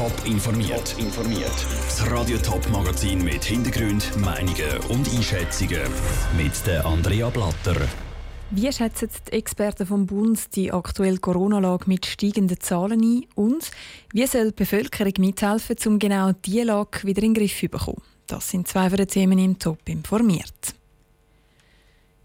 Top informiert. informiert. Das Radio Top Magazin mit Hintergrund, Meinungen und Einschätzungen mit der Andrea Blatter. Wie schätzen die Experten vom Bund die aktuelle Corona-Lage mit steigenden Zahlen ein und wie soll die Bevölkerung mithelfen, um genau diese Lage wieder in den Griff zu bekommen? Das sind zwei von den Themen im Top informiert.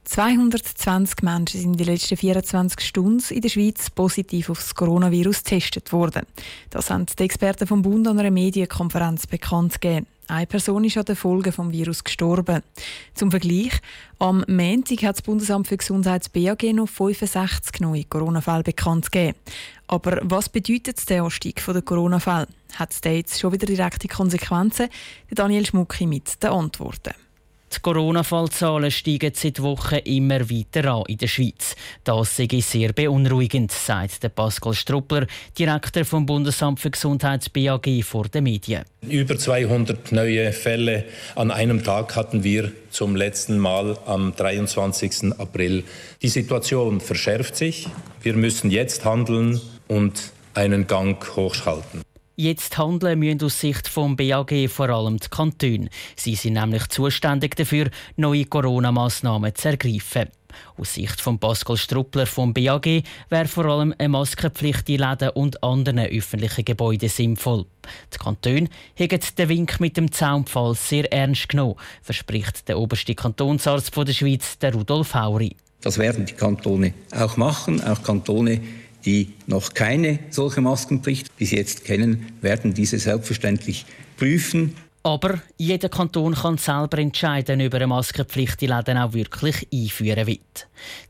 220 Menschen sind in den letzten 24 Stunden in der Schweiz positiv auf das Coronavirus getestet worden. Das haben die Experten vom Bund an einer Medienkonferenz bekannt gegeben. Eine Person ist an den Folgen des Virus gestorben. Zum Vergleich, am Montag hat das Bundesamt für Gesundheit BAG noch 65 neue Corona-Fälle bekannt gegeben. Aber was bedeutet der Anstieg der Corona-Fälle? Hat es jetzt schon wieder direkte Konsequenzen? Daniel Schmucki mit den Antworten. Die Corona-Fallzahlen steigen seit Wochen immer weiter an in der Schweiz. Das sei sehr beunruhigend, sagt der Pascal Struppler, Direktor vom Bundesamt für Gesundheit BAG vor den Medien. Über 200 neue Fälle an einem Tag hatten wir zum letzten Mal am 23. April. Die Situation verschärft sich. Wir müssen jetzt handeln und einen Gang hochschalten. Jetzt handeln müssen aus Sicht vom BAG vor allem die Kantone. Sie sind nämlich zuständig dafür, neue Corona-Massnahmen zu ergreifen. Aus Sicht von Pascal Struppler vom BAG wäre vor allem eine Maskenpflicht in Läden und anderen öffentlichen Gebäuden sinnvoll. Die Kantone haben den Wink mit dem Zaunpfahl sehr ernst genommen, verspricht der oberste Kantonsarzt der Schweiz, der Rudolf Hauri. Das werden die Kantone auch machen, auch Kantone, die noch keine solche Maskenpflicht bis jetzt kennen, werden diese selbstverständlich prüfen. Aber jeder Kanton kann selber entscheiden, ob er eine Maskenpflicht in Läden auch wirklich einführen will.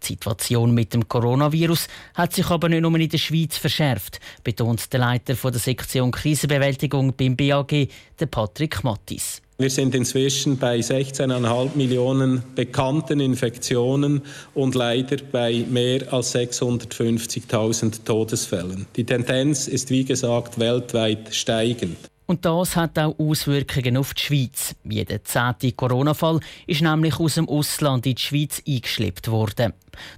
Die Situation mit dem Coronavirus hat sich aber nicht nur in der Schweiz verschärft, betont der Leiter der Sektion Krisenbewältigung beim BAG, Patrick Mattis. Wir sind inzwischen bei 16,5 Millionen bekannten Infektionen und leider bei mehr als 650.000 Todesfällen. Die Tendenz ist, wie gesagt, weltweit steigend. Und das hat auch Auswirkungen auf die Schweiz. Jeder zehnte Corona-Fall ist nämlich aus dem Ausland in die Schweiz eingeschleppt worden.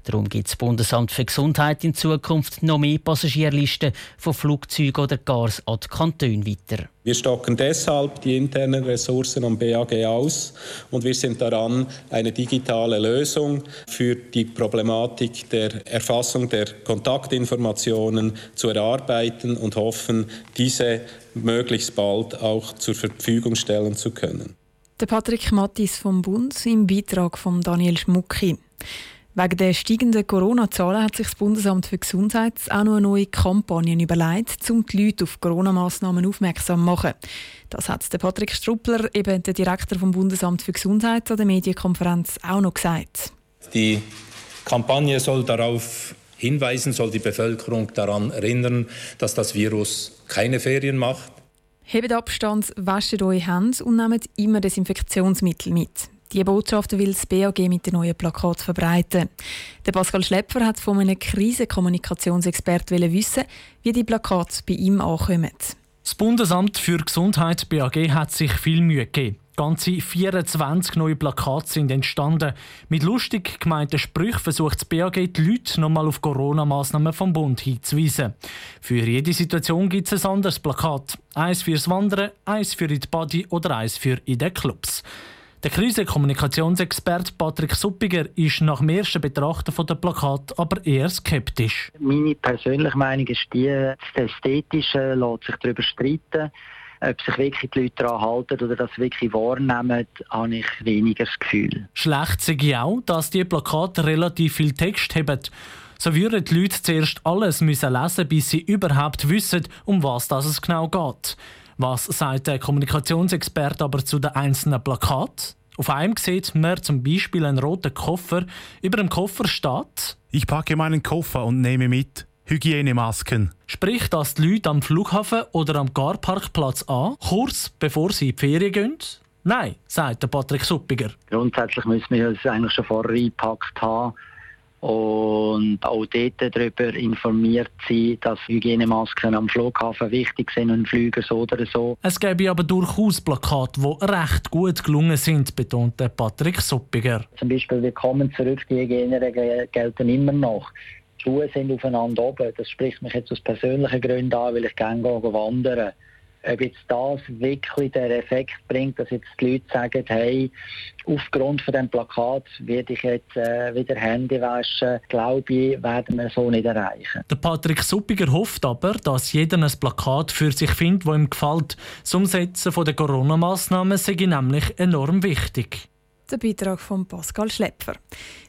Darum gibt das Bundesamt für Gesundheit in Zukunft noch mehr Passagierlisten von Flugzeugen oder Gas an die Kantone weiter. Wir stocken deshalb die internen Ressourcen am BAG aus und wir sind daran, eine digitale Lösung für die Problematik der Erfassung der Kontaktinformationen zu erarbeiten und hoffen, diese möglichst bald auch zur Verfügung stellen zu können. Der Patrick Mattis vom Bund im Beitrag von Daniel Schmucki. Wegen der steigenden Corona-Zahlen hat sich das Bundesamt für Gesundheit auch noch eine neue Kampagne überlegt, um die Leute auf Corona-Massnahmen aufmerksam zu machen. Das hat der Patrick Struppler, eben der Direktor vom Bundesamt für Gesundheit, an der Medienkonferenz auch noch gesagt. Die Kampagne soll darauf hinweisen, soll die Bevölkerung daran erinnern, dass das Virus keine Ferien macht. Hebt Abstand, wascht eure Hände und nehmt immer Desinfektionsmittel mit. Die Botschaft will das BAG mit den neuen Plakat verbreiten. Der Pascal Schlepfer hat von einem Krisenkommunikationsexperten wissen, wie die Plakate bei ihm ankommen. Das Bundesamt für Gesundheit BAG hat sich viel Mühe gegeben. Ganze 24 neue Plakate sind entstanden. Mit lustig gemeinten Sprüchen versucht das BAG die Leute nochmal auf Corona-Massnahmen vom Bund hinzuweisen. Für jede Situation gibt es ein anderes Plakat. Eins fürs Wandern, eins für in die Body oder eins für in den Clubs. Der Krisenkommunikationsexperte Patrick Suppiger ist nach dem ersten Betrachten von der Plakat aber eher skeptisch. Meine persönliche Meinung ist die, das Ästhetische lässt sich darüber streiten. Ob sich wirklich die Leute daran halten oder das wirklich wahrnehmen, habe ich weniger das Gefühl. Schlecht sehe auch, dass die Plakate relativ viel Text haben. So würden die Leute zuerst alles müssen lesen bis sie überhaupt wissen, um was es genau geht. Was sagt der Kommunikationsexperte aber zu den einzelnen Plakaten? Auf einem sieht man zum Beispiel einen roten Koffer. Über dem Koffer steht: Ich packe meinen Koffer und nehme mit Hygienemasken. Sprich, dass die Leute am Flughafen oder am Garparkplatz an, kurz bevor sie in die Ferien gehen? Nein, sagt Patrick Suppiger. Grundsätzlich müssen wir es eigentlich schon vorher eingepackt haben und auch dort darüber informiert sein, dass Hygienemasken am Flughafen wichtig sind und Flüge so oder so. Es gäbe aber durchaus Plakate, die recht gut gelungen sind, betonte Patrick Suppiger. Zum Beispiel «Willkommen zurück», die Hygieneregeln gelten immer noch. Die Schuhe sind aufeinander oben. Das spricht mich jetzt aus persönlichen Gründen an, weil ich gerne wandern ob jetzt das wirklich den Effekt bringt, dass jetzt die Leute sagen, hey, aufgrund von dem Plakat werde ich jetzt äh, wieder Hände waschen, glaube ich, werden wir so nicht erreichen. Der Patrick Suppiger hofft aber, dass jeder ein Plakat für sich findet, das ihm gefällt. Das Umsetzen der Corona-Massnahmen sei nämlich enorm wichtig. Der Beitrag von Pascal Schlepfer.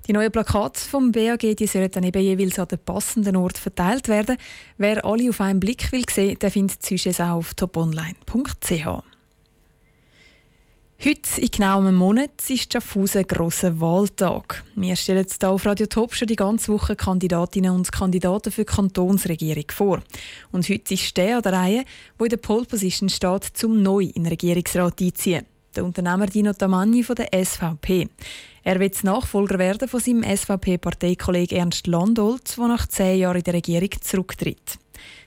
Die neuen Plakate vom BAG die sollen dann eben jeweils an den passenden Ort verteilt werden. Wer alle auf einen Blick will sehen, der findet es auch auf toponline.ch. Heute, in genau einem Monat, ist Schaffhausen grosser Wahltag. Wir stellen hier auf Radio Top schon die ganze Woche Kandidatinnen und Kandidaten für die Kantonsregierung vor. Und heute ist der an der Reihe, der in der Pole Position steht, zum neu in den Regierungsrat einziehen der Unternehmer Dino Tamagni von der SVP. Er wird Nachfolger werden von seinem SVP-Parteikollegen Ernst Landolt, der nach zehn Jahren in der Regierung zurücktritt.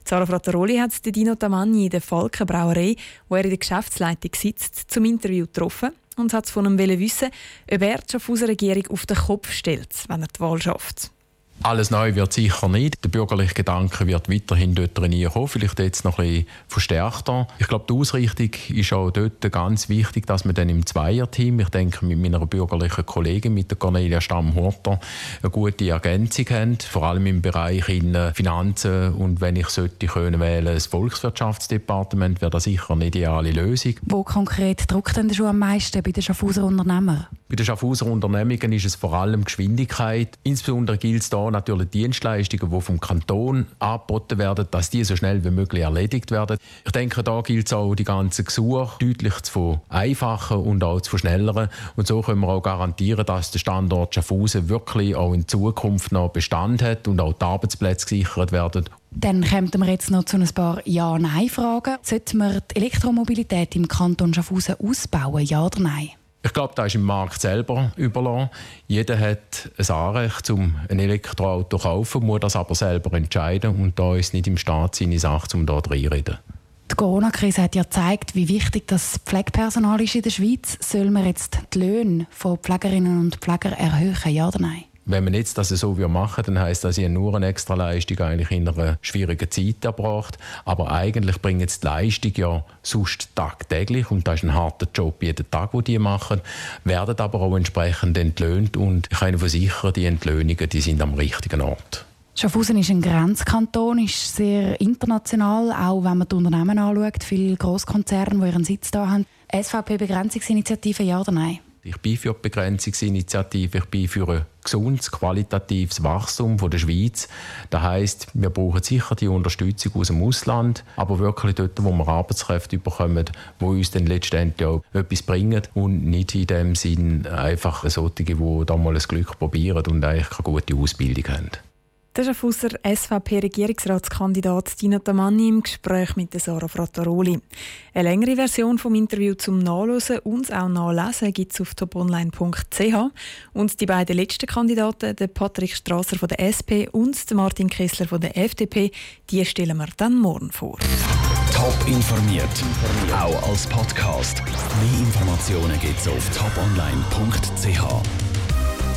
Zara Frattaroli hat Dino Tamagni in der Falkenbrauerei, wo er in der Geschäftsleitung sitzt, zum Interview getroffen und hat von ihm wissen, ob er die Schaffhauser Regierung auf den Kopf stellt, wenn er die Wahl schafft. Alles neu wird sicher nicht. Der bürgerliche Gedanke wird weiterhin dort kommen, vielleicht jetzt noch ein bisschen verstärkter. Ich glaube, die Ausrichtung ist auch dort ganz wichtig, dass man dann im Zweierteam, ich denke mit meiner bürgerlichen Kollegin, mit der Cornelia Stamm-Horter, eine gute Ergänzung haben, vor allem im Bereich in Finanzen und wenn ich sollte können wählen, das Volkswirtschaftsdepartement, wäre das sicher eine ideale Lösung. Wo konkret drückt denn schon am meisten bei den Schaffhauser Unternehmern? Bei den Schaffhauser Unternehmungen ist es vor allem Geschwindigkeit. Insbesondere gilt es da natürlich Dienstleistungen, die vom Kanton angeboten werden, dass die so schnell wie möglich erledigt werden. Ich denke, da gilt es auch, die ganzen Gesuche deutlich zu vereinfachen und auch zu verschnellern. Und so können wir auch garantieren, dass der Standort Schaffhausen wirklich auch in Zukunft noch Bestand hat und auch die Arbeitsplätze gesichert werden. Dann kommen wir jetzt noch zu ein paar Ja-Nein-Fragen. Sollten wir die Elektromobilität im Kanton Schaffhausen ausbauen, ja oder nein? Ich glaube, das ist im Markt selber überlassen. Jeder hat ein Anrecht, um ein Elektroauto zu kaufen, muss das aber selber entscheiden. Und da ist nicht im Staat seine Sache, um dort reinreden. Die Corona-Krise hat ja gezeigt, wie wichtig das Pflegepersonal ist in der Schweiz. Soll man jetzt die Löhne von Pflegerinnen und Pflegern erhöhen, ja oder nein? Wenn man jetzt das so machen dann heisst das, ich nur eine extra Leistung eigentlich in einer schwierigen Zeit erbracht. Aber eigentlich bringen jetzt die Leistung ja sonst tagtäglich und das ist ein harter Job jeden Tag, den die machen, werden aber auch entsprechend entlöhnt und ich kann Ihnen versichern, die Entlöhnungen die sind am richtigen Ort. Schaffhausen ist ein Grenzkanton, ist sehr international, auch wenn man die Unternehmen anschaut, viele Großkonzerne, die ihren Sitz da haben. SVP-Begrenzungsinitiative, ja oder nein? Ich bin für die Begrenzungsinitiative, ich bin für ein gesundes, qualitatives Wachstum von der Schweiz. Das heisst, wir brauchen sicher die Unterstützung aus dem Ausland, aber wirklich dort, wo wir Arbeitskräfte bekommen, die uns dann letztendlich auch etwas bringen und nicht in dem Sinn einfach solche, die da mal ein Glück probieren und eigentlich keine gute Ausbildung haben. Das ist Fusser SVP-Regierungsratskandidat Dino Tamanni im Gespräch mit Sarah Frattaroli. Eine längere Version vom Interview zum Nachlesen und auch Nachlesen gibt es auf toponline.ch. Und die beiden letzten Kandidaten, der Patrick Strasser von der SP und der Martin Kessler von der FDP, die stellen wir dann morgen vor. Top informiert, auch als Podcast. Mehr Informationen gibt es auf toponline.ch.